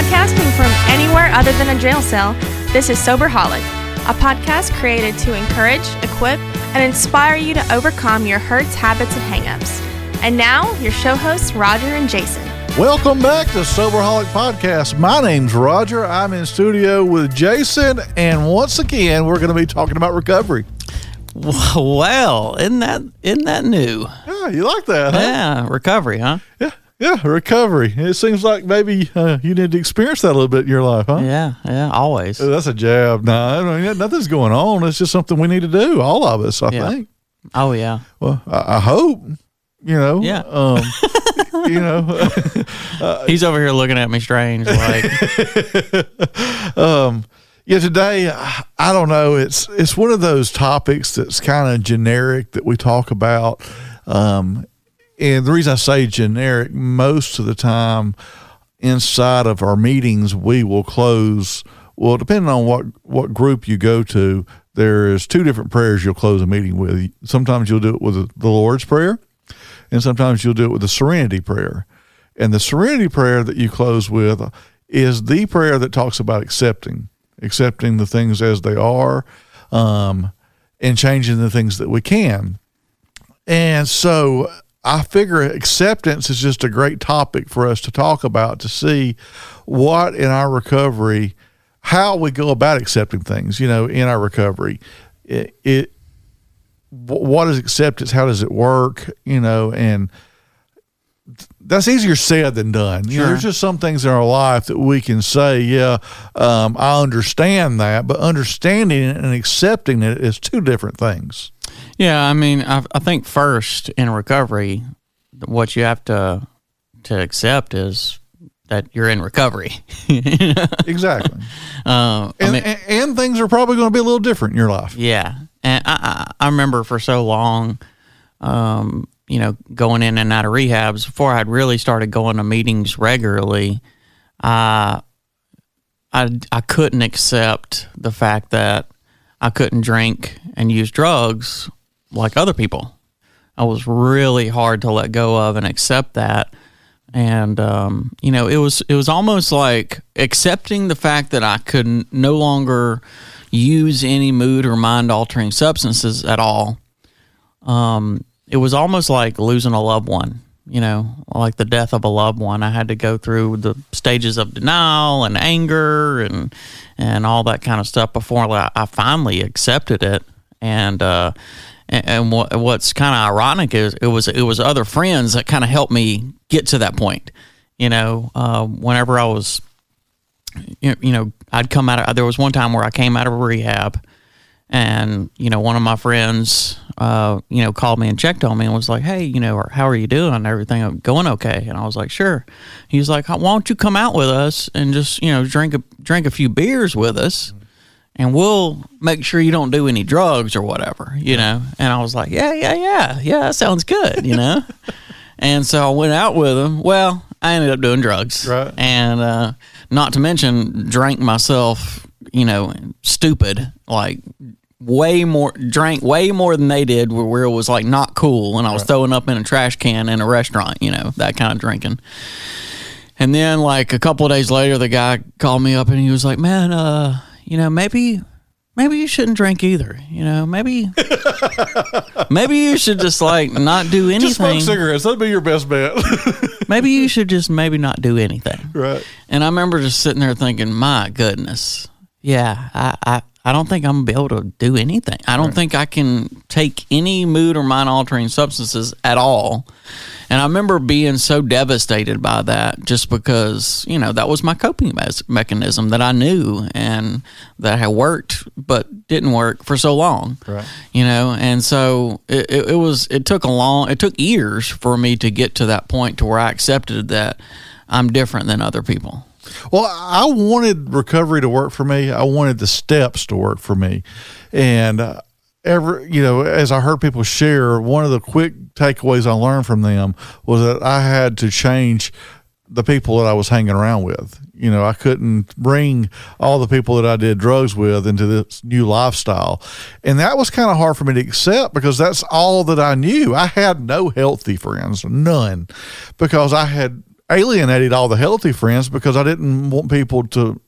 Podcasting from anywhere other than a jail cell, this is Soberholic, a podcast created to encourage, equip, and inspire you to overcome your hurts, habits, and hangups. And now, your show hosts, Roger and Jason. Welcome back to Soberholic Podcast. My name's Roger. I'm in studio with Jason, and once again, we're going to be talking about recovery. Well, isn't that isn't that new? Yeah, you like that, huh? Yeah, recovery, huh? Yeah, yeah, recovery. It seems like maybe uh, you need to experience that a little bit in your life, huh? Yeah, yeah, always. Uh, That's a jab. No, I mean, nothing's going on. It's just something we need to do, all of us, I Yeah. think. Oh yeah, Well, I, I hope, you know. Yeah. Um, you know, he's over here looking at me strange, like um, yeah, today I don't know. It's it's one of those topics that's kind of generic that we talk about. Um, and the reason I say generic, most of the time inside of our meetings, we will close. Well, depending on what what group you go to, there is two different prayers you'll close a meeting with. Sometimes you'll do it with the Lord's prayer, and sometimes you'll do it with the Serenity prayer. And the Serenity prayer that you close with is the prayer that talks about accepting, accepting the things as they are, um, and changing the things that we can. And so I figure acceptance is just a great topic for us to talk about to see what in our recovery, how we go about accepting things, you know, in our recovery. It, it what is acceptance? How does it work? You know, and that's easier said than done. You know, there's just some things in our life that we can say, yeah, um, I understand that, but understanding it and accepting it is two different things. Yeah. I mean, I, I think first in recovery, what you have to to accept is that you're in recovery. Exactly. uh, I and, mean, and, and things are probably going to be a little different in your life. Yeah, and I, I I remember for so long, um, you know, going in and out of rehabs before I'd really started going to meetings regularly. I I I couldn't accept the fact that I couldn't drink and use drugs like other people. I was really hard to let go of and accept that. And um, you know, it was it was almost like accepting the fact that I could no longer use any mood or mind altering substances at all. Um, it was almost like losing a loved one, you know, like the death of a loved one. I had to go through the stages of denial and anger and and all that kind of stuff before I finally accepted it. And uh, and, and what, what's kind of ironic is it was it was other friends that kind of helped me get to that point. You know, uh, whenever I was you know, I'd come out of, there was one time where I came out of rehab and, you know, one of my friends, uh, you know, called me and checked on me and was like, Hey, you know, how are you doing? Everything going okay? And I was like, sure. He's like, why don't you come out with us and just, you know, drink a, drink a few beers with us and we'll make sure you don't do any drugs or whatever, you know? And I was like, yeah, yeah, yeah. Yeah, that sounds good, you know? and so I went out with him. Well, I ended up doing drugs. Right. And uh, not to mention, drank myself, you know, stupid, like way more, drank way more than they did, where, where it was like not cool. And I was throwing up in a trash can in a restaurant, you know, that kind of drinking. And then, like a couple of days later, the guy called me up and he was like, "Man, uh, you know, maybe, maybe you shouldn't drink either. You know, maybe, maybe you should just like not do Just smoke anything. cigarettes. That'd be your best bet. maybe you should just maybe not do anything." right. And I remember just sitting there thinking, "My goodness, yeah, I, I, I don't think I'm gonna be able to do anything. I don't think I can take any mood or mind altering substances at all." And I remember being so devastated by that just because, you know, that was my coping mes- mechanism that I knew and that had worked but didn't work for so long. Right. You know, and so it, it, it was, it took a long, it took years for me to get to that point to where I accepted that I'm different than other people. Well, I wanted recovery to work for me. I wanted the steps to work for me. And uh, ever, you know, as I heard people share, one of the quick takeaways I learned from them was that I had to change the people that I was hanging around with. You know, I couldn't bring all the people that I did drugs with into this new lifestyle. And that was kind of hard for me to accept because that's all that I knew. I had no healthy friends, none, because I had alienated all the healthy friends because I didn't want people to.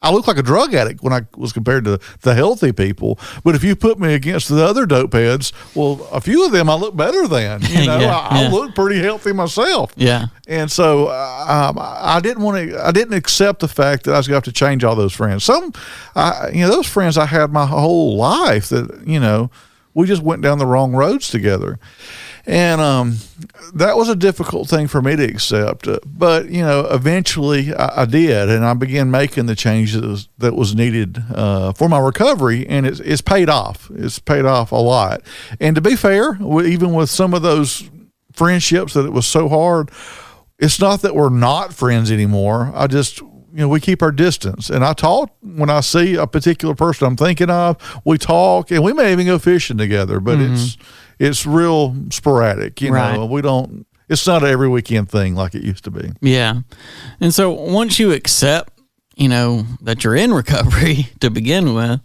I look like a drug addict when I was compared to the healthy people. But if you put me against the other dope heads, well, a few of them I look better than. You know, Yeah, I, I look pretty healthy myself. Yeah. And so um, I didn't want to. I didn't accept the fact that I was going to have to change all those friends. Some, I, you know, those friends I had my whole life. That you know, we just went down the wrong roads together, and um, that was a difficult thing for me to accept. Uh, But you know, eventually I, I did, and I began making the changes that was needed uh, for my recovery, and it's, it's paid off. It's paid off a lot. And to be fair, even with some of those friendships that it was so hard it's not that we're not friends anymore. I just, you know, we keep our distance. And I talk when I see a particular person I'm thinking of, we talk and we may even go fishing together, but it's, it's real sporadic. You Right. know, we don't, it's not an every weekend thing like it used to be. Yeah. And so once you accept, you know, that you're in recovery to begin with,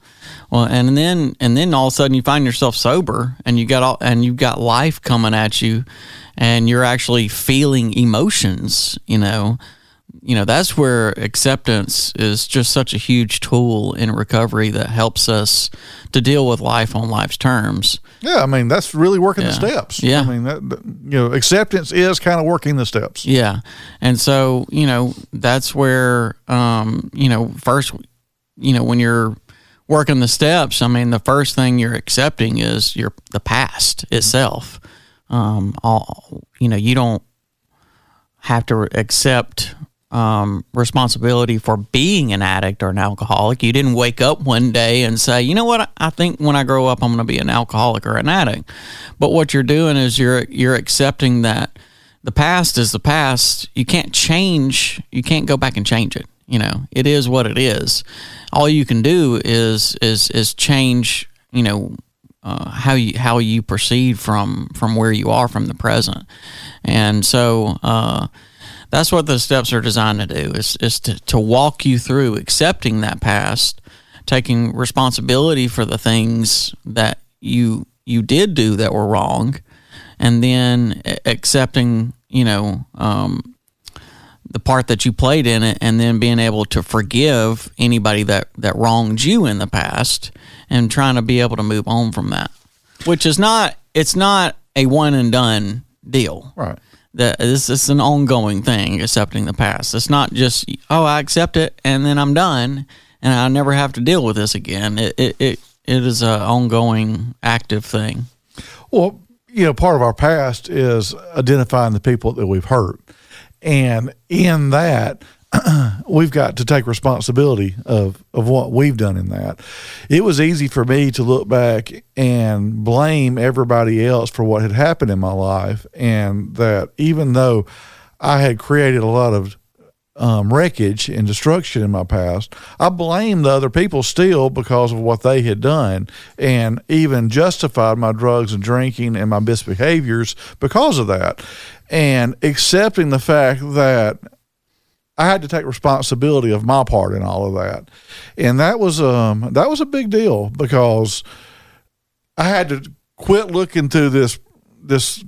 well, and then and then all of a sudden you find yourself sober and you got all and you've got life coming at you and you're actually feeling emotions, you know. You know, that's where acceptance is just such a huge tool in recovery that helps us to deal with life on life's terms. Yeah. I mean, that's really working the steps. Yeah. I mean, that, that- you know, acceptance is kind of working the steps. Yeah. And so, you know, that's where, um, you know, first, you know, when you're working the steps, I mean, the first thing you're accepting is your, the past itself. Um, all, you know, you don't have to accept, um, responsibility for being an addict or an alcoholic. You didn't wake up one day and say, you know what, I think when I grow up, I'm going to be an alcoholic or an addict. But what you're doing is you're, you're accepting that the past is the past. You can't change. You can't go back and change it. You know, it is what it is. All you can do is is is change. You know, uh, how you how you proceed from from where you are from the present, and so uh, that's what the steps are designed to do is is to, to walk you through accepting that past, taking responsibility for the things that you you did do that were wrong, and then accepting you know um, the part that you played in it and then being able to forgive anybody that that wronged you in the past and trying to be able to move on from that which is not it's not a one and done deal Right. That this is an ongoing thing accepting the past. It's not just oh i accept it and then i'm done and i never have to deal with this again. It it, it, it is an ongoing active thing. Well, you know, part of our past is identifying the people that we've hurt. And in that, we've got to take responsibility of, of what we've done in that. It was easy for me to look back and blame everybody else for what had happened in my life. And that even though I had created a lot of um, wreckage and destruction in my past. I blame the other people still because of what they had done and even justified my drugs and drinking and my misbehaviors because of that. And accepting the fact that I had to take responsibility of my part in all of that. And that was um that was a big deal because I had to quit looking through this this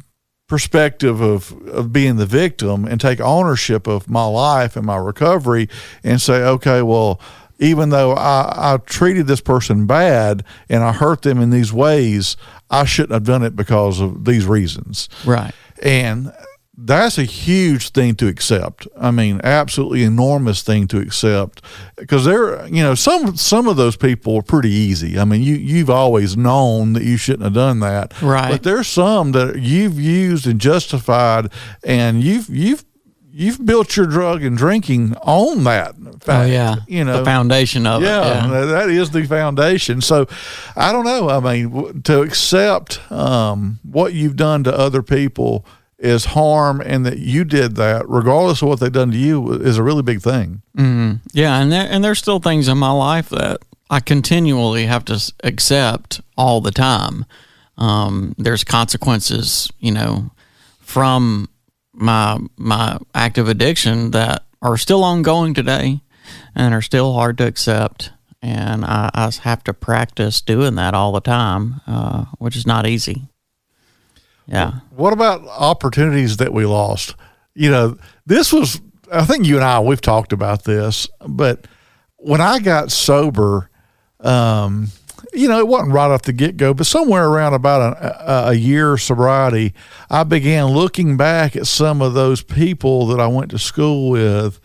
perspective of, of being the victim and take ownership of my life and my recovery and say, okay, well, even though I, I treated this person bad and I hurt them in these ways, I shouldn't have done it because of these reasons. right And that's a huge thing to accept. I mean, absolutely enormous thing to accept because there, you know, some some of those people are pretty easy. I mean, you you've always known that you shouldn't have done that, Right. But there's some that you've used and justified, and you've you've you've built your drug and drinking on that. Fact, oh yeah you know, the foundation of yeah, it yeah that is the foundation. So, I don't know. I mean, to accept um, what you've done to other people is harm, and that you did that, regardless of what they've done to you, is a really big thing. Yeah, and there and there's still things in my life that I continually have to accept all the time. Um, there's consequences, you know, from my my active addiction that are still ongoing today and are still hard to accept. And I, I have to practice doing that all the time, uh, which is not easy. Yeah. What about opportunities that we lost? you know, this was, I think you and I, we've talked about this, but when I got sober, um, you know, it wasn't right off the get go, but somewhere around about a, a, year sobriety, I began looking back at some of those people that I went to school with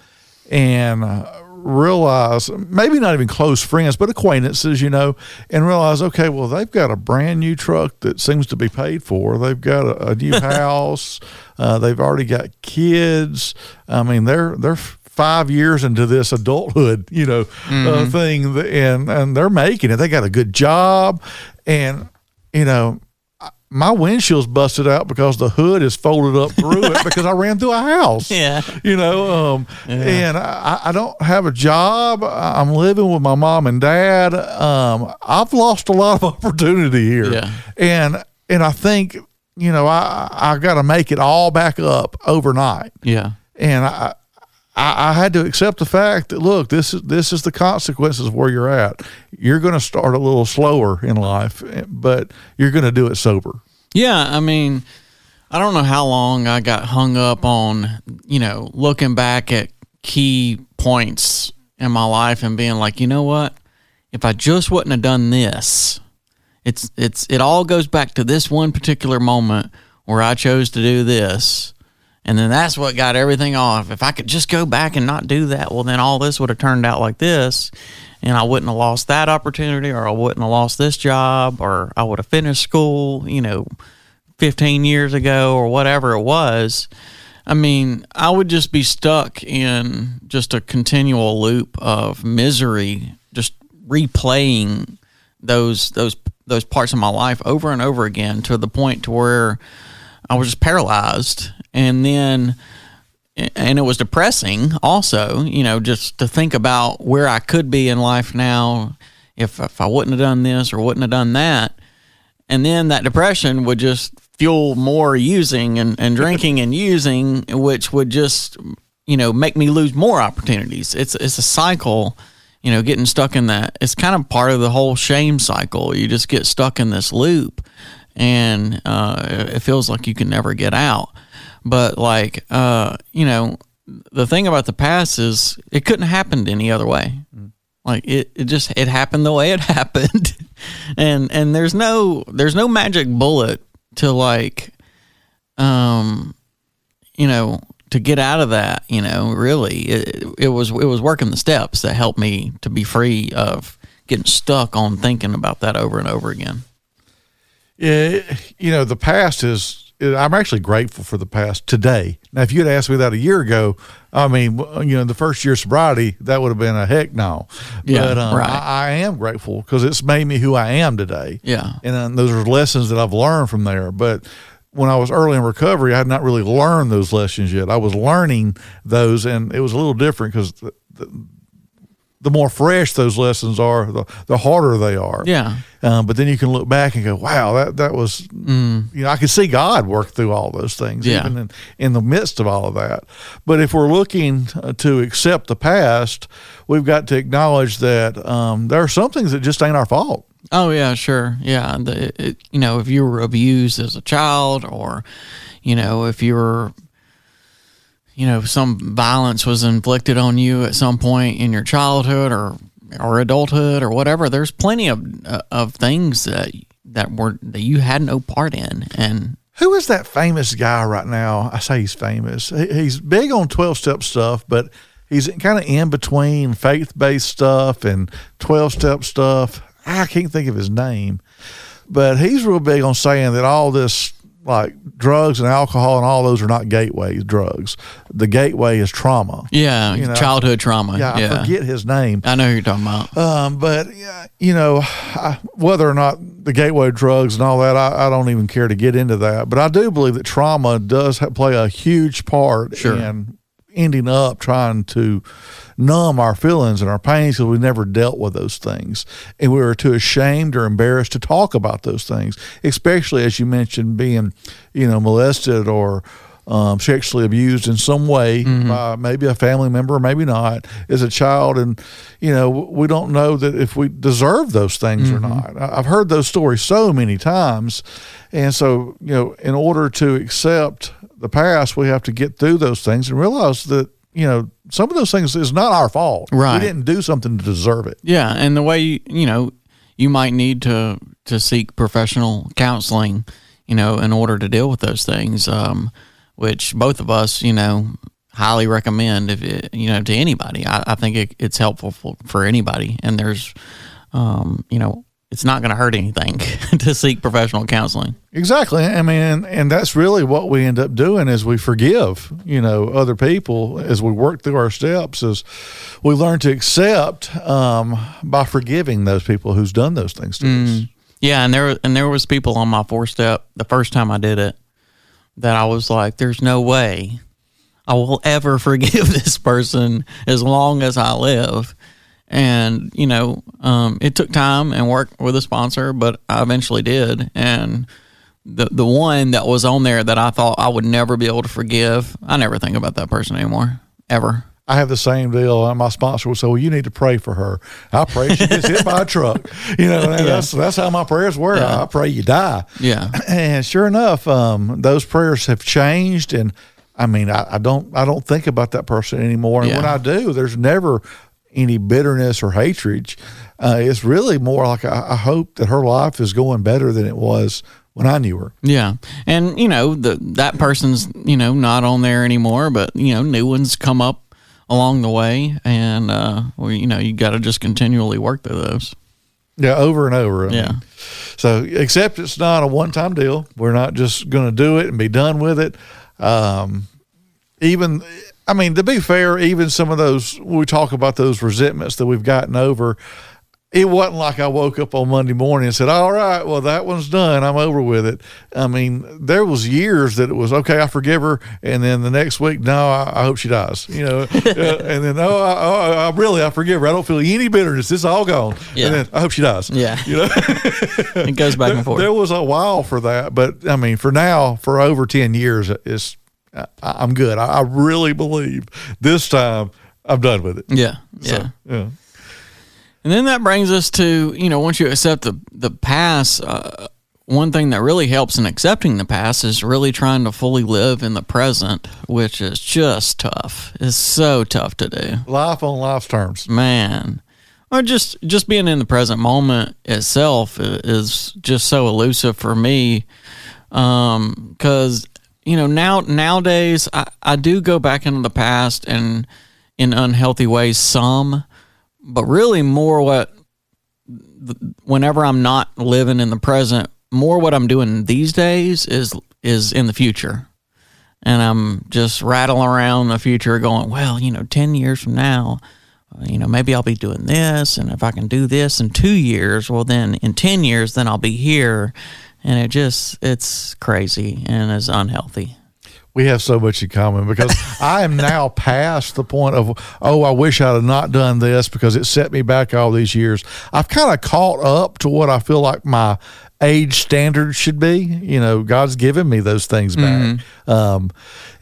and uh, realize maybe not even close friends, but acquaintances, you know, and realize, okay, well, they've got a brand new truck that seems to be paid for. They've got a, a new house. Uh, they've already got kids. I mean, they're they're five years into this adulthood, you know, uh, mm-hmm. uh, thing, and and they're making it. They got a good job, and you know, my windshield's busted out because the hood is folded up through it because I ran through a house. Yeah. You know, um, yeah. and I, I, don't have a job. I'm living with my mom and dad. Um, I've lost a lot of opportunity here. Yeah. And, and I think, you know, I, I got to make it all back up overnight. Yeah. And I, I, I, had to accept the fact that look, this is this is the consequences of where you're at. You're going to start a little slower in life, but you're going to do it sober. Yeah, I mean, I don't know how long I got hung up on, you know, looking back at key points in my life and being like, you know what, if I just wouldn't have done this, it's it's it all goes back to this one particular moment where I chose to do this and then that's what got everything off. If I could just go back and not do that, well, then all this would have turned out like this. And I wouldn't have lost that opportunity, or I wouldn't have lost this job, or I would have finished school, you know, 15 years ago, or whatever it was. I mean, I would just be stuck in just a continual loop of misery, just replaying those those those parts of my life over and over again to the point to where I was just paralyzed and then and it was depressing also you know just to think about where i could be in life now if, if i wouldn't have done this or wouldn't have done that. And then that depression would just fuel more using and, and drinking and using which would just you know make me lose more opportunities. It's it's a cycle you know getting stuck in that. It's kind of part of the whole shame cycle. You just get stuck in this loop and uh, it feels like you can never get out but like, uh, you know, the thing about the past is it couldn't have happened any other way. Mm. Like it, it just it happened the way it happened, and and there's no there's no magic bullet to like, um, you know, to get out of that. You know, really, it, it was it was working the steps that helped me to be free of getting stuck on thinking about that over and over again. Yeah, you know, the past is I'm actually grateful for the past today. Now, if you had asked me that a year ago, I mean, you know, the first year sobriety, that would have been a heck no. Yeah, but um, right. I, I, am grateful because it's made me who I am today. Yeah. And uh, those are lessons that I've learned from there. But when I was early in recovery, I had not really learned those lessons yet. I was learning those, and it was a little different because the more fresh those lessons are, the, the harder they are. Yeah. Um, but then you can look back and go, wow, that, that was, mm. you know, I can see God work through all those things, yeah. even in, in the midst of all of that. But if we're looking uh, to accept the past, we've got to acknowledge that um, there are some things that just ain't our fault. Oh yeah, sure, yeah. The, it, you know, if you were abused as a child, or you know, if you were you know some violence was inflicted on you at some point in your childhood or or adulthood or whatever. There's plenty of of things that that were that you had no part in and who is that famous guy right now? I say he's famous. He's big on 12 step stuff but he's kind of in between faith-based stuff and 12 step stuff. I can't think of his name but he's real big on saying that all this like drugs and alcohol and all those are not gateway drugs. The gateway is trauma. Yeah, you know? childhood trauma. Yeah, yeah, I forget his name. I know who you're talking about. Um, but you know, I, whether or not the gateway drugs and all that, I, I, don't even care to get into that. But I do believe that trauma does play a huge part sure. in ending up trying to numb our feelings and our pains because we never dealt with those things. And we were too ashamed or embarrassed to talk about those things, especially as you mentioned, being, you know, molested or um, sexually abused in some way mm-hmm. by maybe a family member, maybe not, as a child. And, you know, we don't know that if we deserve those things mm-hmm. or not. I've heard those stories so many times. And so, you know, in order to accept the past, we have to get through those things and realize that you know some of those things is not our fault. Right. We didn't do something to deserve it. Yeah, and the way you, you know you might need to to seek professional counseling, you know, in order to deal with those things, um, which both of us, you know, highly recommend if it, you know to anybody. I, I think it, it's helpful for, for anybody, and there's, um, you know, it's not going to hurt anything to seek professional counseling. Exactly. I mean, and, and that's really what we end up doing is we forgive, you know, other people as we work through our steps as we learn to accept um, by forgiving those people who's done those things to us. Yeah, and there and there was people on my four step the first time I did it that I was like, "There's no way I will ever forgive this person as long as I live." And you know, um, it took time and work with a sponsor, but I eventually did. And the the one that was on there that I thought I would never be able to forgive, I never think about that person anymore, ever. I have the same deal. Uh, My sponsor would say, "Well, you need to pray for her." I pray she gets hit by a truck. You know, and that's that's how my prayers were. I pray you die. Yeah. And sure enough, um, those prayers have changed. And I mean, I, I don't I don't think about that person anymore. And when I do, there's never any bitterness or hatred. Uh, it's really more like I, I hope that her life is going better than it was when I knew her. Yeah, and you know the that person's you know not on there anymore, but you know new ones come up along the way, and uh, well, you know you got to just continually work through those. Yeah, over and over. I Yeah. mean, so, except it's not a one time deal. We're not just going to do it and be done with it. Um, even, I mean, to be fair, even some of those, we talk about those resentments that we've gotten over. It wasn't like I woke up on Monday morning and said, "All right, well that one's done. I'm over with it." I mean, there was years that it was okay. I forgive her, and then the next week, no, I, I hope she dies. You know, uh, and then oh, I, oh, I really, I forgive her. I don't feel any bitterness. It's all gone. Yeah. And then I hope she dies. Yeah. you know, It goes back and forth. there was a while for that, but I mean, for now, for over ten years, it's I, I'm good. I, I really believe this time I'm done with it. yeah, So, yeah. yeah. And then that brings us to you know once you accept the the past, uh, one thing that really helps in accepting the past is really trying to fully live in the present, which is just tough. It's so tough to do. Life on life's terms. man or just just being in the present moment itself is just so elusive for me um because you know now nowadays I, I do go back into the past and in unhealthy ways some but really more what whenever i'm not living in the present more what i'm doing these days is is in the future and I'm just rattling around the future going, well, you know, 10 years from now, uh, you know, maybe I'll be doing this. And if I can do this in two years, well, then in 10 years, then I'll be here. And it just, it's crazy and it's unhealthy. We have so much in common because I am now past the point of, oh, I wish I'd have not done this because it set me back all these years. I've kind of caught up to what I feel like my age standard should be. You know, God's given me those things back. Um,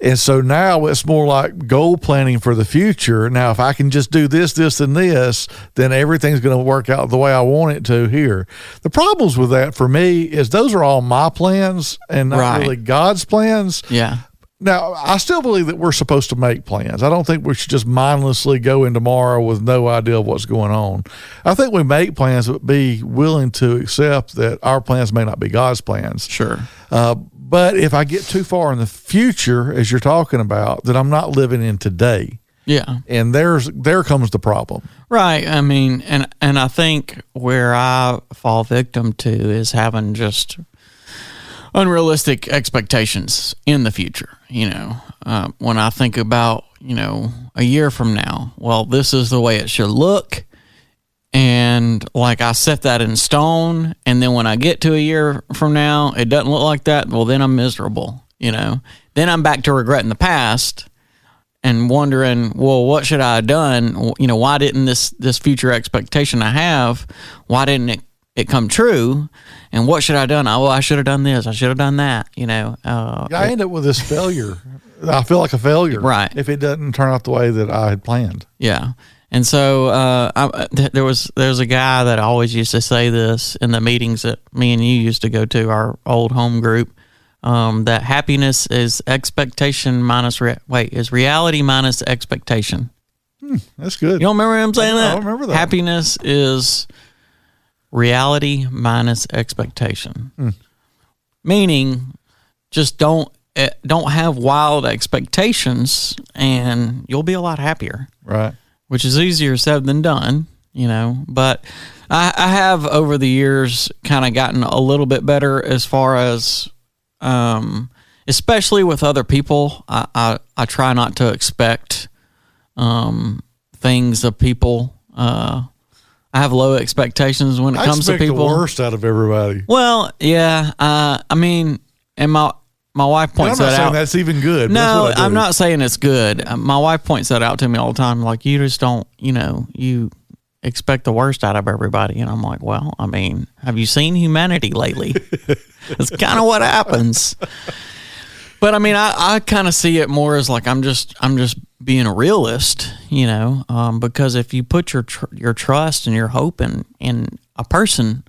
and so now it's more like goal planning for the future. Now, if I can just do this, this, and this, then everything's going to work out the way I want it to here. The problems with that for me is those are all my plans and not Right. really God's plans. Yeah. Now, I still believe that we're supposed to make plans. I don't think we should just mindlessly go in tomorrow with no idea of what's going on. I think we make plans, but be willing to accept that our plans may not be God's plans. Sure. Uh, but if I get too far in the future, as you're talking about, that I'm not living in today, Yeah. and there's there comes the problem. Right. I mean, and and I think where I fall victim to is having just unrealistic expectations in the future. You know, uh, when I think about you know a year from now, well, this is the way it should look, and like I set that in stone, and then when I get to a year from now, it doesn't look like that. Well, then I'm miserable. You know, then I'm back to regretting the past and wondering, well, what should I have done? You know, why didn't this this future expectation I have, why didn't it, it come true? And what should I have done? Oh, I should have done this. I should have done that. You know, uh, I end up with this failure. I feel like a failure, Right. If it doesn't turn out the way that I had planned. Yeah. And so uh, I, th- there was there was a guy that always used to say this in the meetings that me and you used to go to our old home group. um, that happiness is expectation minus rea- wait is reality minus expectation. That's good. You don't remember him saying I that? don't remember that. Happiness is reality minus expectation. Hmm. Meaning, just don't eh, don't have wild expectations, and you'll be a lot happier. right. Which is easier said than done, you know. But I, I have over the years kind of gotten a little bit better as far as, um, especially with other people. I, I I try not to expect um, things of people. Uh, I have low expectations when it I comes to expect people. the worst out of everybody. Well, yeah. Uh, I mean, and my my wife points not that saying out. that's even good. no. I'm not saying it's good. Uh, My wife points that out to me all the time. Like you just don't, you know, you expect the worst out of everybody, and I'm like, well, I mean, have you seen humanity lately? That's kind of what happens. But I mean, I, I kind of see it more as like I'm just I'm just being a realist, you know, um, because if you put your tr- your trust and your hope in in a person,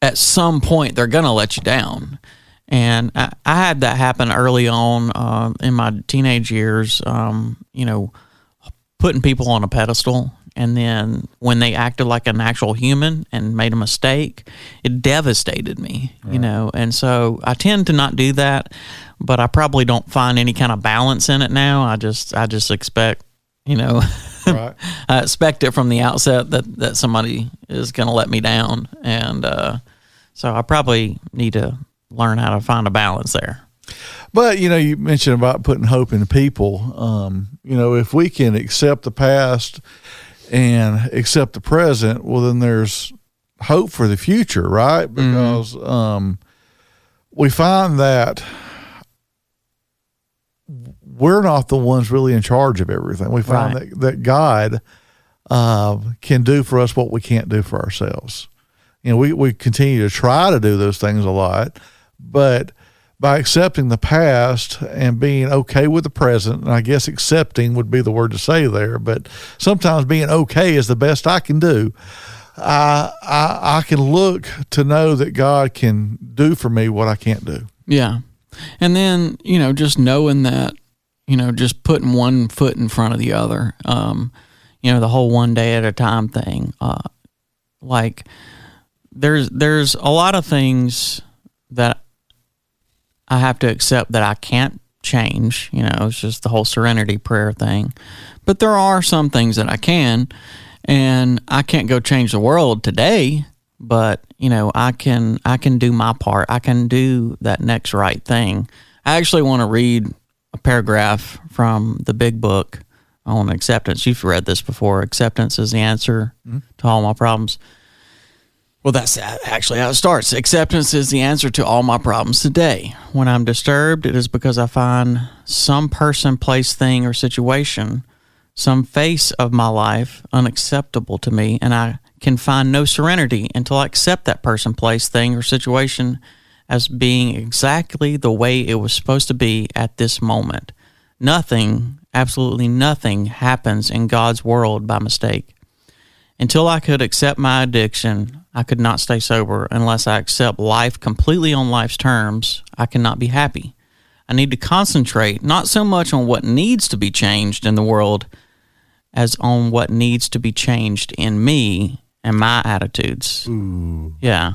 at some point they're gonna let you down. And I, I had that happen early on uh, in my teenage years. Um, you know, putting people on a pedestal, and then when they acted like an actual human and made a mistake, it devastated me. You know, and so I tend to not do that, but I probably don't find any kind of balance in it now. I just I just expect, you know. Right. I expect it from the outset that, that somebody is going to let me down. And uh, so I probably need to learn how to find a balance there. But you know, you mentioned about putting hope in people. Um, you know, if we can accept the past and accept the present, well, then there's hope for the future, right? Because um, we find that we're not the ones really in charge of everything. We find Right. that that God uh, can do for us what we can't do for ourselves. You know, we we continue to try to do those things a lot, but by accepting the past and being okay with the present, and I guess accepting would be the word to say there, but sometimes being okay is the best I can do. I, I I can look to know that God can do for me what I can't do. Yeah. And then, you know, just knowing that, you know, just putting one foot in front of the other, um, you know, the whole one day at a time thing. Uh, like there's there's a lot of things that I have to accept that I can't change. You know, it's just the whole serenity prayer thing. But there are some things that I can, and I can't go change the world today. But you know, I can I can do my part. I can do that next right thing. I actually want to read a paragraph from the big book on acceptance. You've read this before. Acceptance is the answer mm-hmm. to all my problems. Well, that's actually how it starts. Acceptance is the answer to all my problems today. When I'm disturbed, it is because I find some person, place, thing, or situation, some face of my life unacceptable to me, and I can find no serenity until I accept that person, place, thing, or situation as being exactly the way it was supposed to be at this moment. Nothing, absolutely nothing, happens in God's world by mistake. Until I could accept my addiction, I could not stay sober. Unless I accept life completely on life's terms, I cannot be happy. I need to concentrate not so much on what needs to be changed in the world as on what needs to be changed in me and my attitudes. Yeah.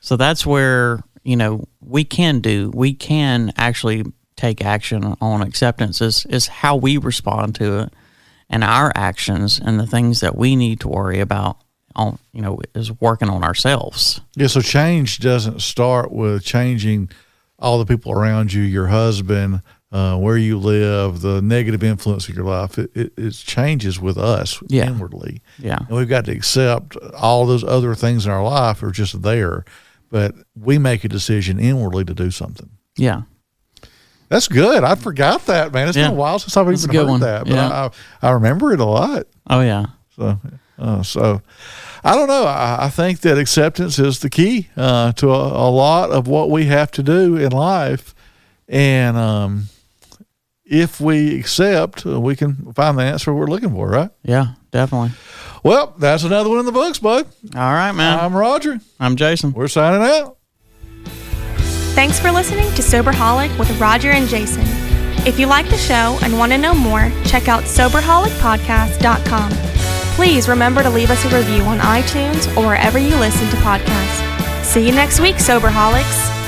So that's where, you know, we can do, we can actually take action on acceptance is, is how we respond to it and our actions and the things that we need to worry about on, you know, is working on ourselves. Yeah, so change doesn't start with changing all the people around you, your husband, uh, where you live, the negative influence of your life. It, it, it changes with us Yeah. inwardly. Yeah. And we've got to accept all those other things in our life are just there, but we make a decision inwardly to do something. Yeah. That's good. I forgot that, man. It's Yeah. been a while since I've That's even heard one. that, but Yeah. I, I remember it a lot. Oh, yeah. So, uh, so I don't know. I, I think that acceptance is the key uh, to a, a lot of what we have to do in life, and um, if we accept, uh, we can find the answer we're looking for. Right? Yeah, definitely. Well, that's another one in the books, bud. All right, man. I'm Roger. I'm Jason. We're signing out. Thanks for listening to Soberholic with Roger and Jason. If you like the show and want to know more, check out SoberholicPodcast.com. Please remember to leave us a review on iTunes or wherever you listen to podcasts. See you next week, Soberholics.